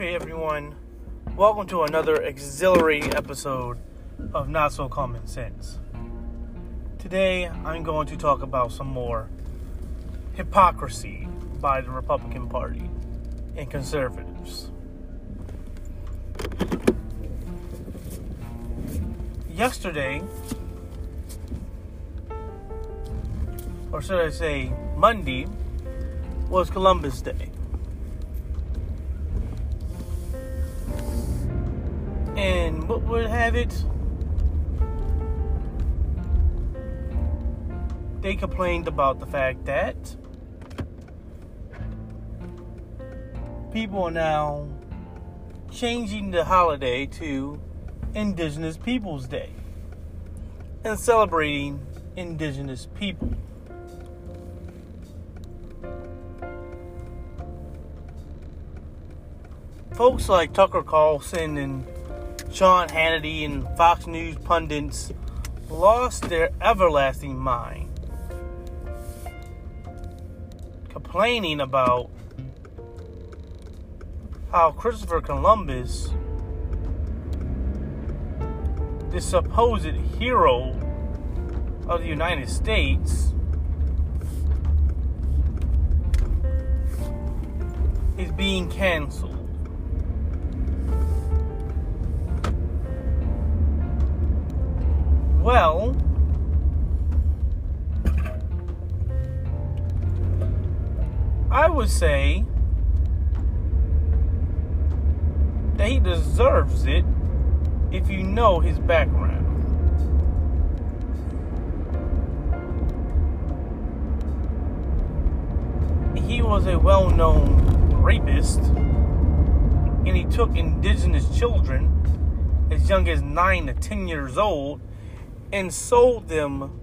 Okay, everyone, welcome to another exhilarating episode of Not So Common Sense. Today, I'm going to talk about some more hypocrisy by the Republican Party and conservatives. Yesterday, or should I say Monday, was Columbus Day. And what would have it? They complained about the fact that people are now changing the holiday to Indigenous Peoples Day and celebrating Indigenous people. Folks like Tucker Carlson and Sean Hannity and Fox News pundits lost their everlasting mind, complaining about how Christopher Columbus, the supposed hero of the United States, is being canceled. Well, I would say that he deserves it if you know his background. He was a well known rapist, and he took indigenous children as young as 9 to 10 years old and sold them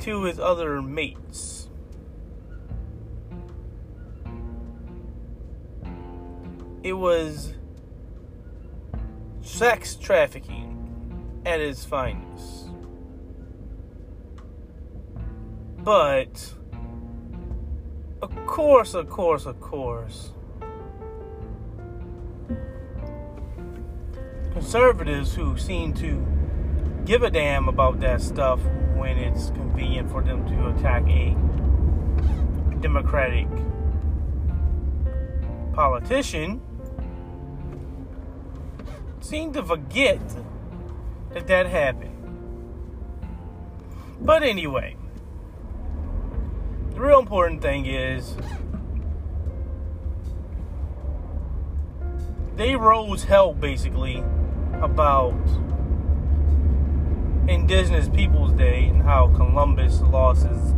to his other mates. It was sex trafficking at its finest. But, of course, of course, of course, conservatives who seem to give a damn about that stuff when it's convenient for them to attack a Democratic politician seem to forget that that happened. But anyway, the real important thing is they rose hell basically about Indigenous Peoples Day and how Columbus lost his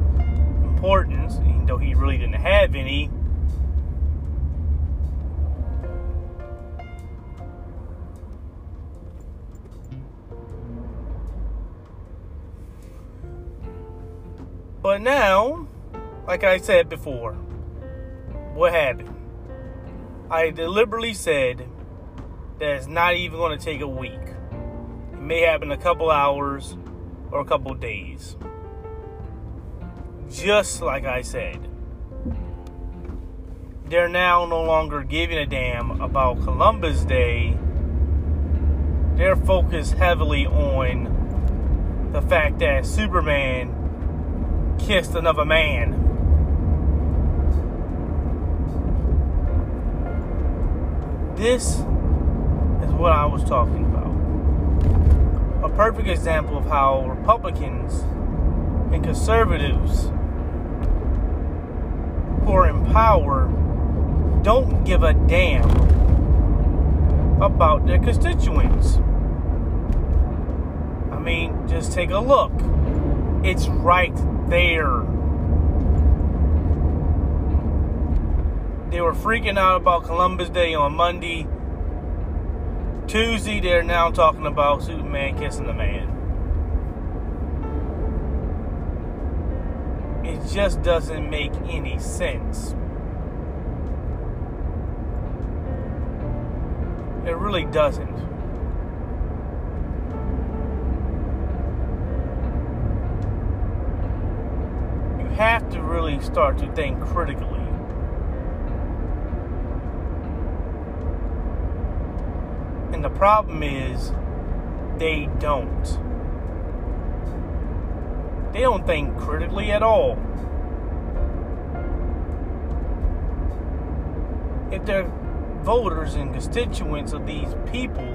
importance, even though he really didn't have any. But now, like I said before, what happened? I deliberately said that it's not even going to take a week. It may happen a couple hours or a couple days. Just like I said, they're now no longer giving a damn about Columbus Day. They're focused heavily on the fact that Superman kissed another man. This what I was talking about. A perfect example of how Republicans and conservatives who are in power don't give a damn about their constituents. I mean, just take a look. It's right there. They were freaking out about Columbus Day on Monday Tuesday, they're now talking about Superman kissing the man. It just doesn't make any sense. It really doesn't. You have to really start to think critically The problem is, they don't. They don't think critically at all. If they're voters and constituents of these people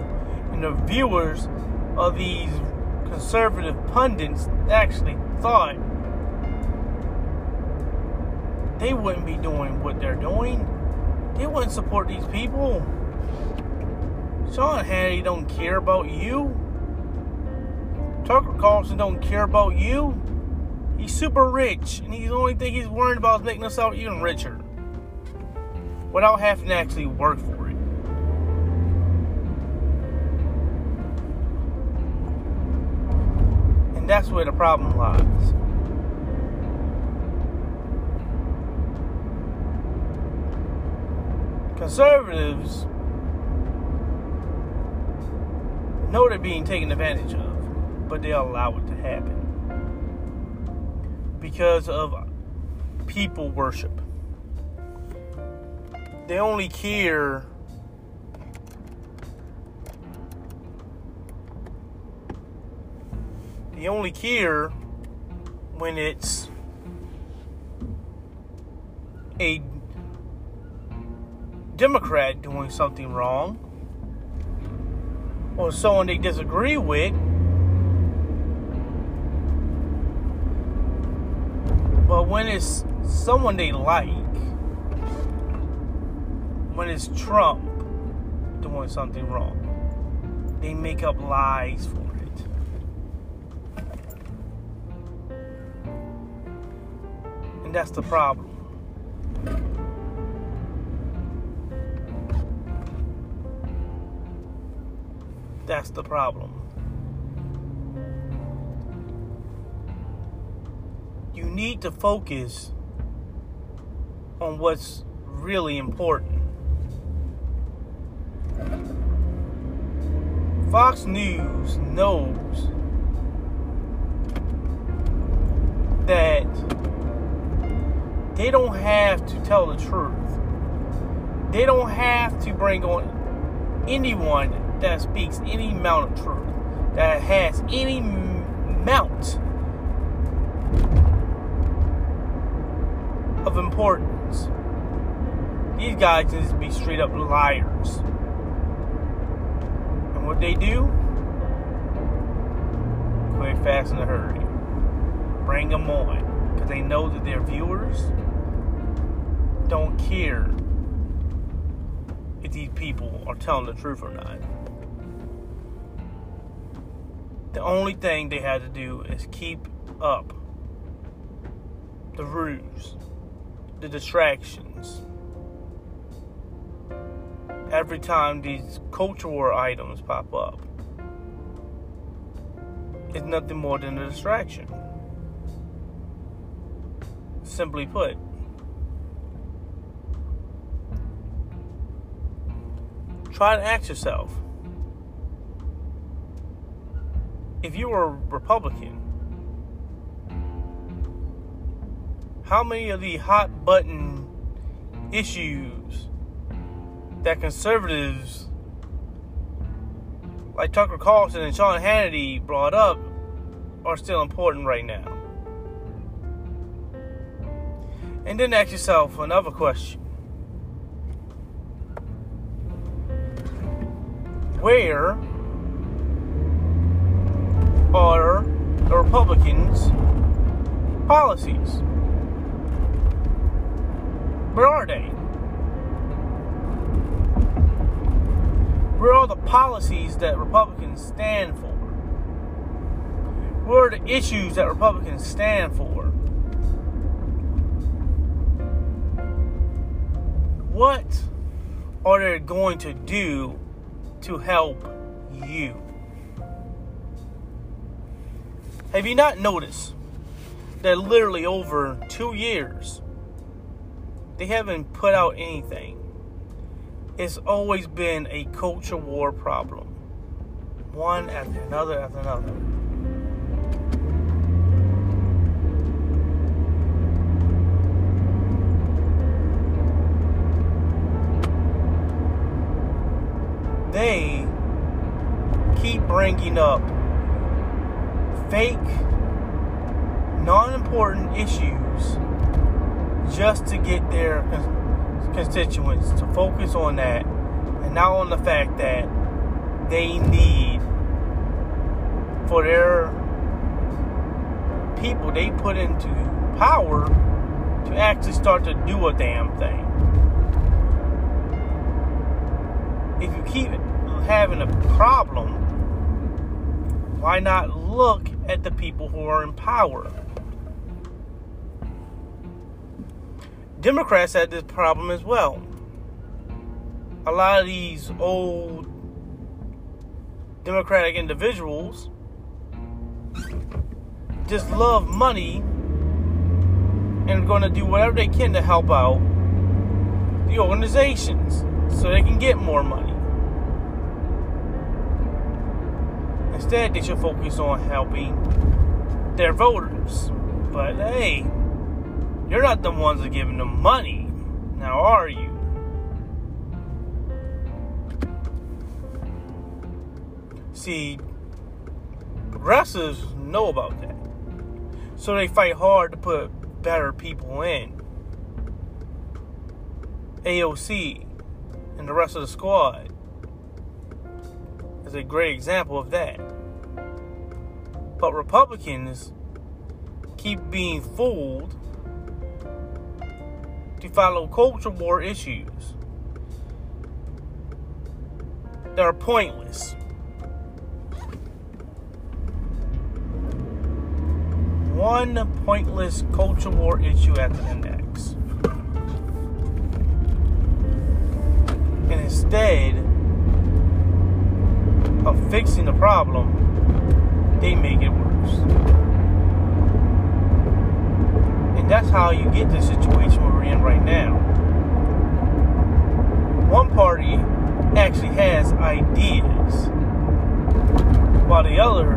and the viewers of these conservative pundits actually thought they wouldn't be doing what they're doing. They wouldn't support these people. Sean Hannity don't care about you. Tucker Carlson don't care about you. He's super rich, and he's the only thing he's worried about is making out even richer. Without having to actually work for it. And that's where the problem lies. Conservatives know they're being taken advantage of, but they allow it to happen because of people worship. They only care they only care when it's a Democrat doing something wrong or someone they disagree with, but when it's someone they like, when it's Trump doing something wrong, they make up lies for it. And that's the problem. That's the problem. You need to focus on what's really important. Fox News knows that they don't have to tell the truth. They don't have to bring on anyone that speaks any amount of truth, that has any amount of importance. These guys just be straight up liars. And what they do? Quick, fast, in a hurry. Bring them on. Because they know that their viewers don't care if these people are telling the truth or not. The only thing they had to do is keep up the ruse, the distractions. Every time these culture war items pop up, it's nothing more than a distraction. Simply put, try to ask yourself if you were a Republican, how many of the hot button issues that conservatives like Tucker Carlson and Sean Hannity brought up are still important right now? And then ask yourself another question. Where are the Republicans' policies? Where are they? Where are the policies that Republicans stand for? Where are the issues that Republicans stand for? What are they going to do to help you? Have you not noticed that literally over two years they haven't put out anything? It's always been a culture war problem, one after another after another. They keep bringing up fake, non important issues just to get their constituents to focus on that and not on the fact that they need for their people they put into power to actually start to do a damn thing. If you keep having a problem, why not look at the people who are in power? Democrats had this problem as well. A lot of these old Democratic individuals just love money and are going to do whatever they can to help out the organizations so they can get more money. Instead, they should focus on helping their voters. But hey, you're not the ones that are giving them money. Now, are you? See, progressives know about that. So they fight hard to put better people in. AOC and the rest of the squad is a great example of that. But Republicans keep being fooled to follow culture war issues that are pointless. one pointless culture war issue at the index. And instead of fixing the problem, they make it worse. And that's how you get the situation we're in right now. One party actually has ideas, while the other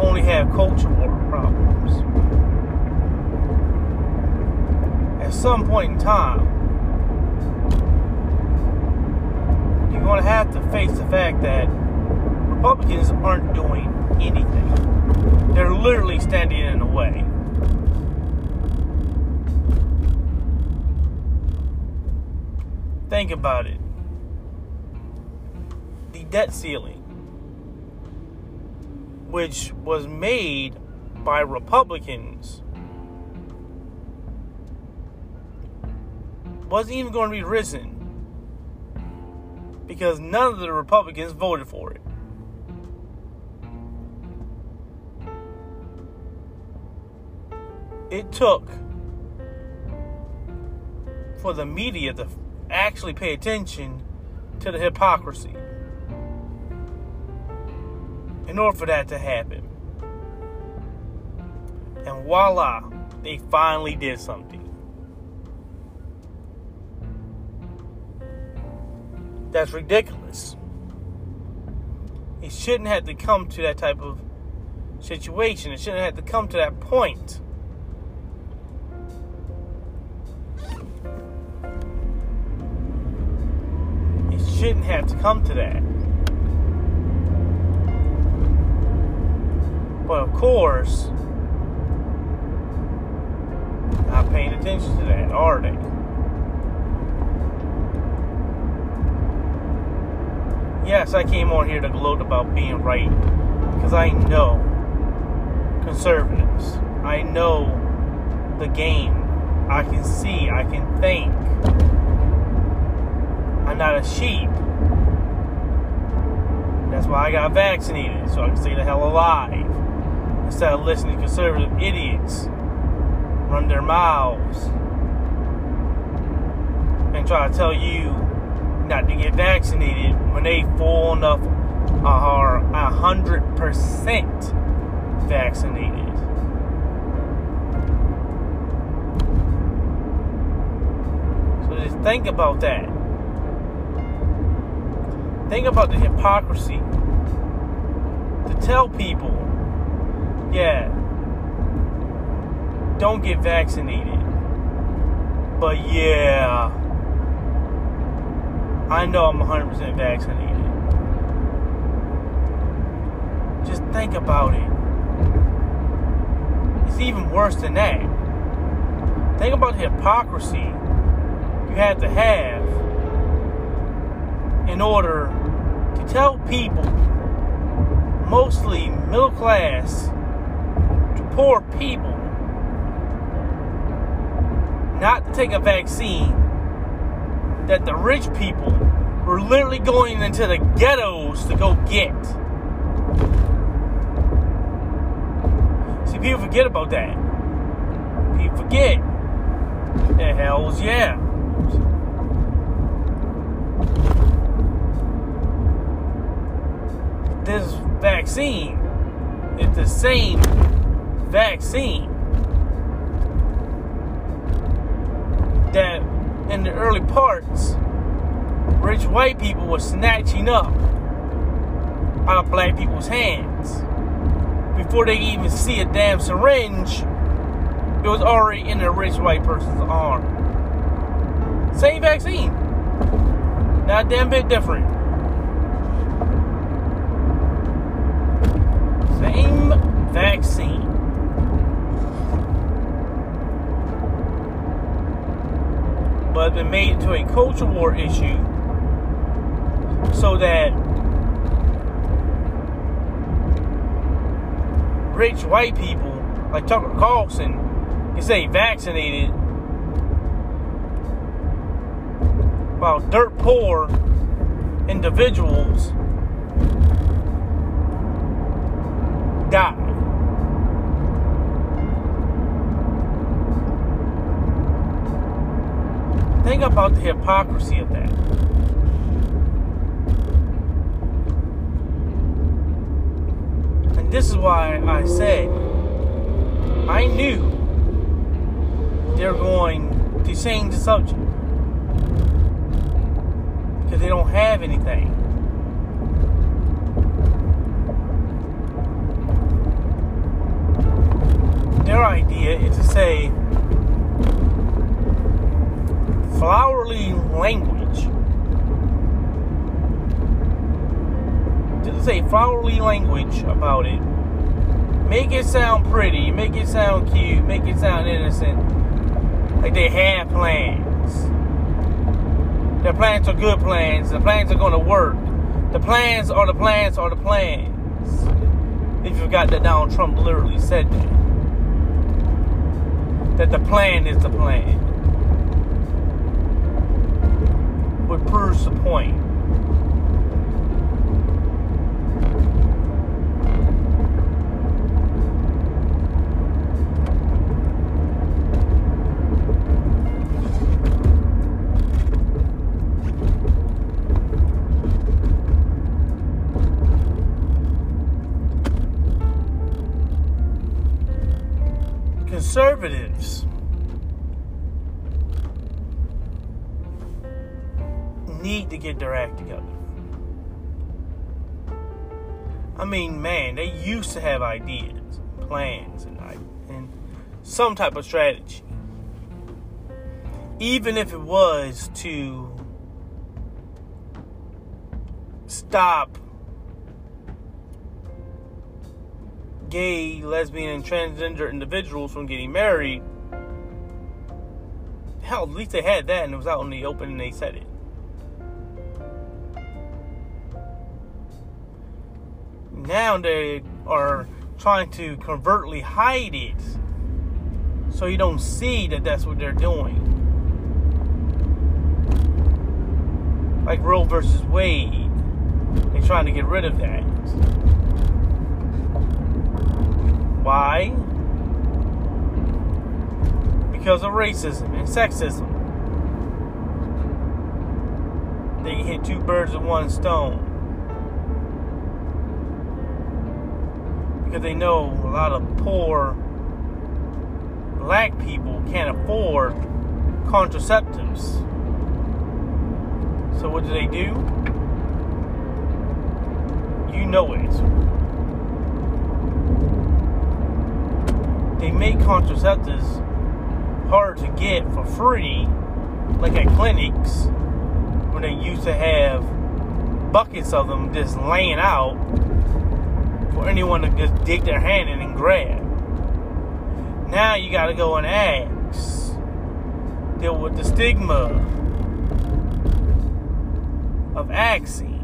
only have culture war problems. At some point in time, you're going to have to face the fact that Republicans aren't doing anything. They're literally standing in the way. Think about it. The debt ceiling, which was made by Republicans wasn't even going to be risen because none of the Republicans voted for it. It took for the media to actually pay attention to the hypocrisy in order for that to happen. And voila, they finally did something. That's ridiculous. It shouldn't have to come to that type of situation. It shouldn't have to come to that point. Shouldn't have to come to that. But of course, not paying attention to that, are they? Yes, I came on here to gloat about being right because I know conservatives. I know the game. I can see, I can think. Not a sheep. That's why I got vaccinated, so I can stay the hell alive. Instead of listening to conservative idiots run their mouths and try to tell you not to get vaccinated when they full enough are a hundred percent vaccinated. So just think about that. Think about the hypocrisy to tell people, yeah, don't get vaccinated. But yeah, I know I'm 100% vaccinated. Just think about it. It's even worse than that. Think about the hypocrisy you had to have in order to tell people, mostly middle class to poor people, not to take a vaccine that the rich people were literally going into the ghettos to go get. See, people forget about that. People forget. The hell's yeah. This vaccine is the same vaccine that in the early parts, rich white people were snatching up out of black people's hands. Before they even see a damn syringe, it was already in a rich white person's arm. Same vaccine. Not a damn bit different. Same vaccine. But been made into a culture war issue so that rich white people like Tucker Carlson you say vaccinated while dirt poor individuals die. Think about the hypocrisy of that. And this is why I said I knew they're going to change the subject because they don't have anything. Their idea is to say flowery language. To say flowery language about it. Make it sound pretty, make it sound cute, make it sound innocent like they have plans. Their plans are good plans. The plans are to work. The plans are the plans are the plans. If you forgot that Donald Trump literally said that. That the plan is the plan. What proves the point. Used to have ideas, plans, and, and some type of strategy. Even if it was to stop gay, lesbian, and transgender individuals from getting married. Hell, at least they had that and it was out in the open and they said it. Now they are trying to covertly hide it so you don't see that that's what they're doing. Like Roe versus Wade, they're trying to get rid of that. Why? Because of racism and sexism. They hit two birds with one stone. Because they know a lot of poor black people can't afford contraceptives. So what do they do? You know it. they make contraceptives hard to get for free, like at clinics, when they used to have buckets of them just laying out for anyone to just dig their hand in and grab. Now you got to go and ask, deal with the stigma of asking.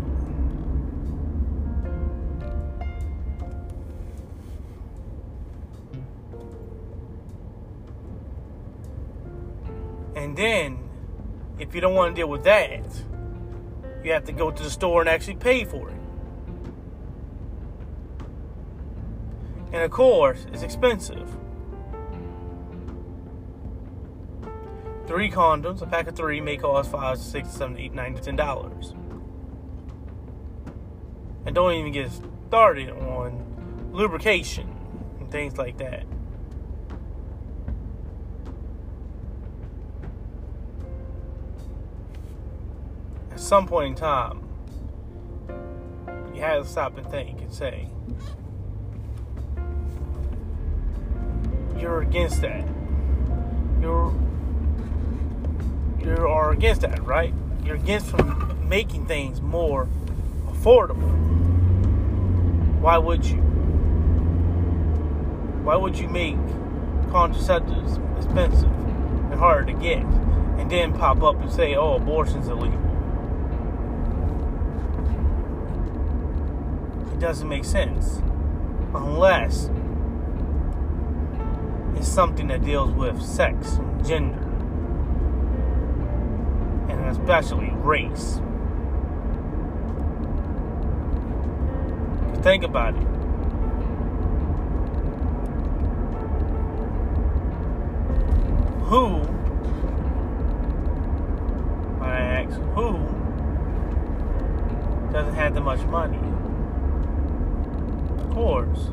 And then, if you don't want to deal with that, you have to go to the store and actually pay for it. And of course, it's expensive. Three condoms, a pack of three, may cost five, six, seven, eight, nine to ten dollars. And don't even get started on lubrication and things like that. At some point in time, you have to stop and think and say, you're against that. You're you are against that, right? You're against from making things more affordable. Why would you? Why would you make contraceptives expensive and harder to get and then pop up and say, oh, abortion's illegal? It doesn't make sense unless it's something that deals with sex and gender and especially race. Think about it. Who, I ask, who doesn't have that much money? Of course,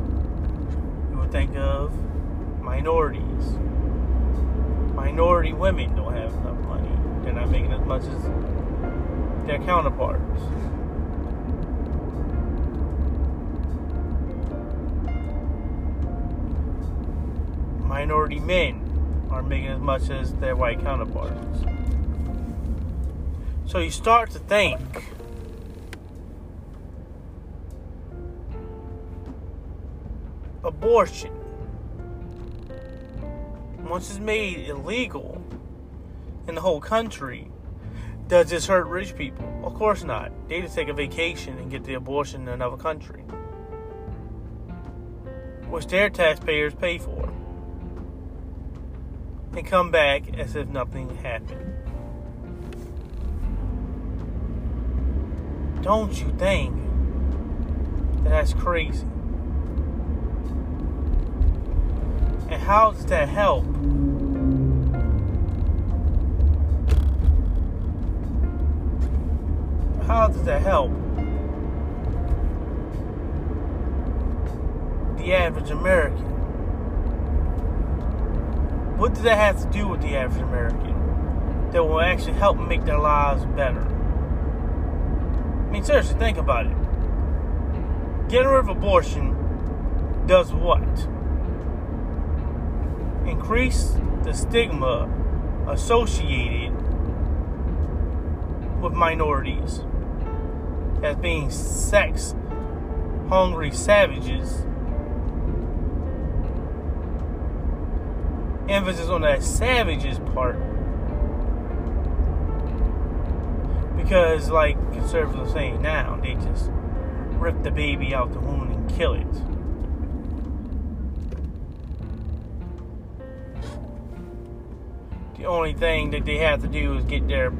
you would think of minorities. Minority women don't have enough money. They're not making as much as their counterparts. Minority men are making as much as their white counterparts. So you start to think abortion, once it's made illegal, in the whole country, does this hurt rich people? Of course not. They just take a vacation and get the abortion in another country, which their taxpayers pay for, and come back as if nothing happened. Don't you think that that's crazy? And how does that help? How does that help the average American? What does that have to do with the average American that will actually help make their lives better? I mean, seriously, think about it. Getting rid of abortion does what? Increase the stigma associated with minorities as being sex hungry savages. Emphasis on that savages part. Because, like conservatives are saying now, they just rip the baby out the womb and kill it. The only thing that they have to do is get their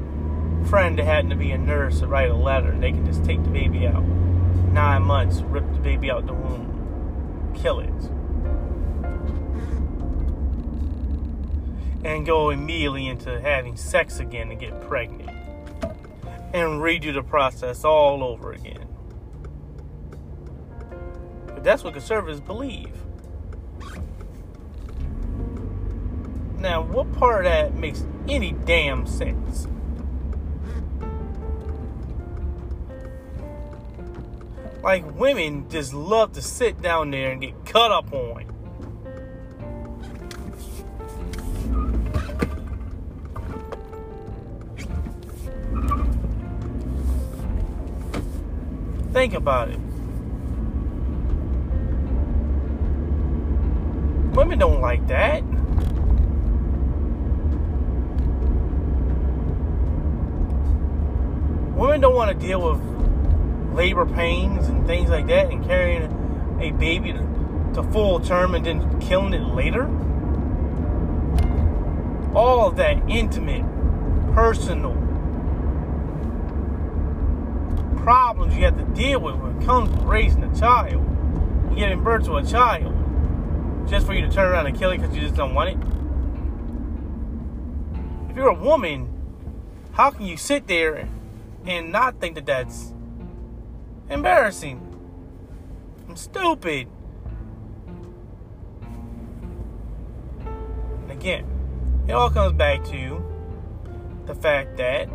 friend that happened to be a nurse to write a letter. They can just take the baby out. Nine months, rip the baby out the womb, kill it. And go immediately into having sex again to get pregnant. And redo the process all over again. But that's what conservatives believe. Now, what part of that makes any damn sense? Like women just love to sit down there and get cut up on. Think about it. Women don't like that. Women don't want to deal with labor pains and things like that and carrying a baby to, to full term and then killing it later. All of that intimate, personal problems you have to deal with when it comes to raising a child, giving birth to a child, just for you to turn around and kill it because you just don't want it. If you're a woman, how can you sit there and not think that that's embarrassing I'm stupid? And again, it all comes back to the fact that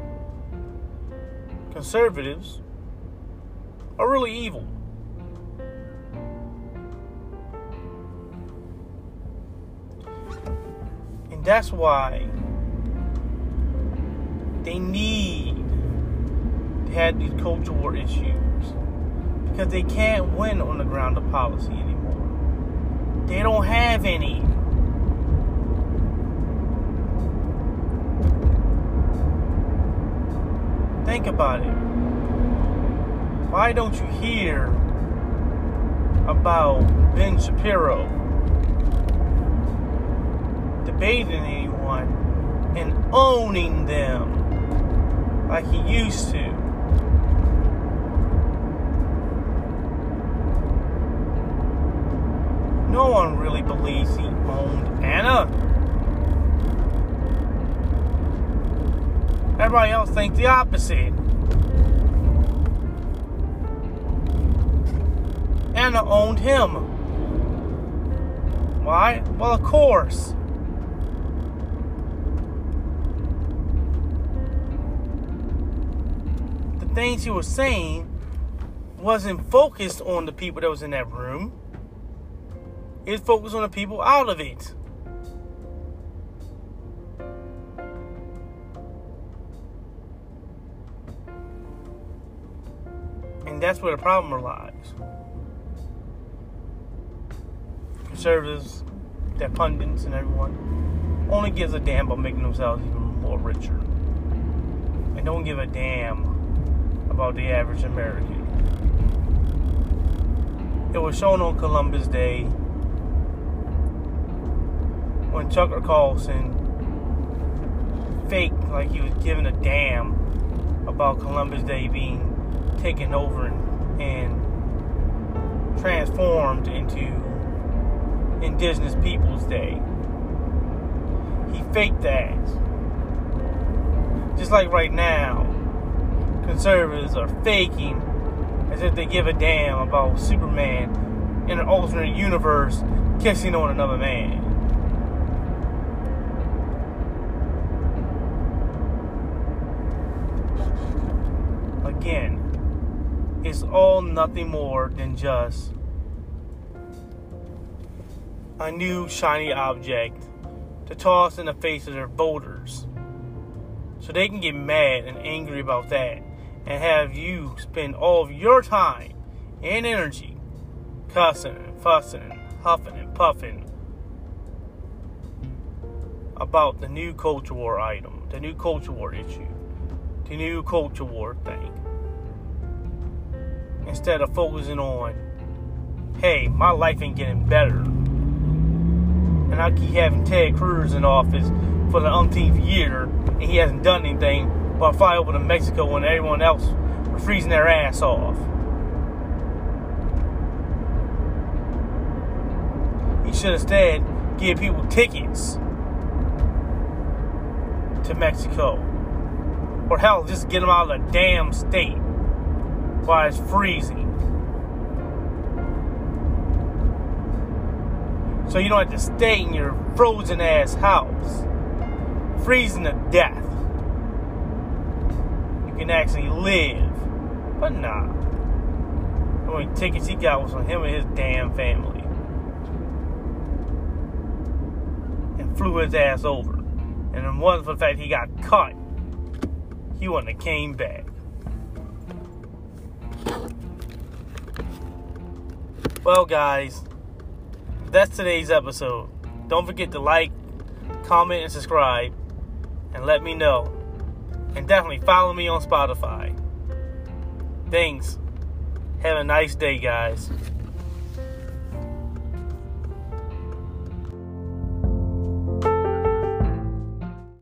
conservatives are really evil. And that's why they need to have these culture war issues. Because they can't win on the ground of policy anymore. They don't have any. Think about it. Why don't you hear about Ben Shapiro debating anyone and owning them like he used to? No one really believes he owned Anna. Everybody else thinks the opposite. Anna owned him. Why? Well, of course. The things he was saying wasn't focused on the people that was in that room. It was focused on the people out of it. And that's where the problem lies. conservatives, their pundits, and everyone only gives a damn about making themselves even more richer. And don't give a damn about the average American. It was shown on Columbus Day when Tucker Carlson faked like he was giving a damn about Columbus Day being taken over and, and transformed into Indigenous Peoples Day. He faked that. Just like right now, conservatives are faking as if they give a damn about Superman in an alternate universe kissing on another man. It's all nothing more than just a new shiny object to toss in the face of their voters. So they can get mad and angry about that and have you spend all of your time and energy cussing and fussing and huffing and puffing about the new culture war item, the new culture war issue, the new culture war thing. Instead of focusing on, hey, my life ain't getting better and I keep having Ted Cruz in office for the umpteenth year, and he hasn't done anything but fly over to Mexico when everyone else was freezing their ass off. He should instead give people tickets to Mexico. Or hell, just get them out of the damn state while it's freezing. So you don't have to stay in your frozen ass house, freezing to death. You can actually live. But nah. The only tickets he got was on him and his damn family. And flew his ass over. And then one for the fact he got cut, he wouldn't have came back. Well, guys, that's today's episode. Don't forget to like, comment, and subscribe, and let me know. And definitely follow me on Spotify. Thanks. Have a nice day, guys.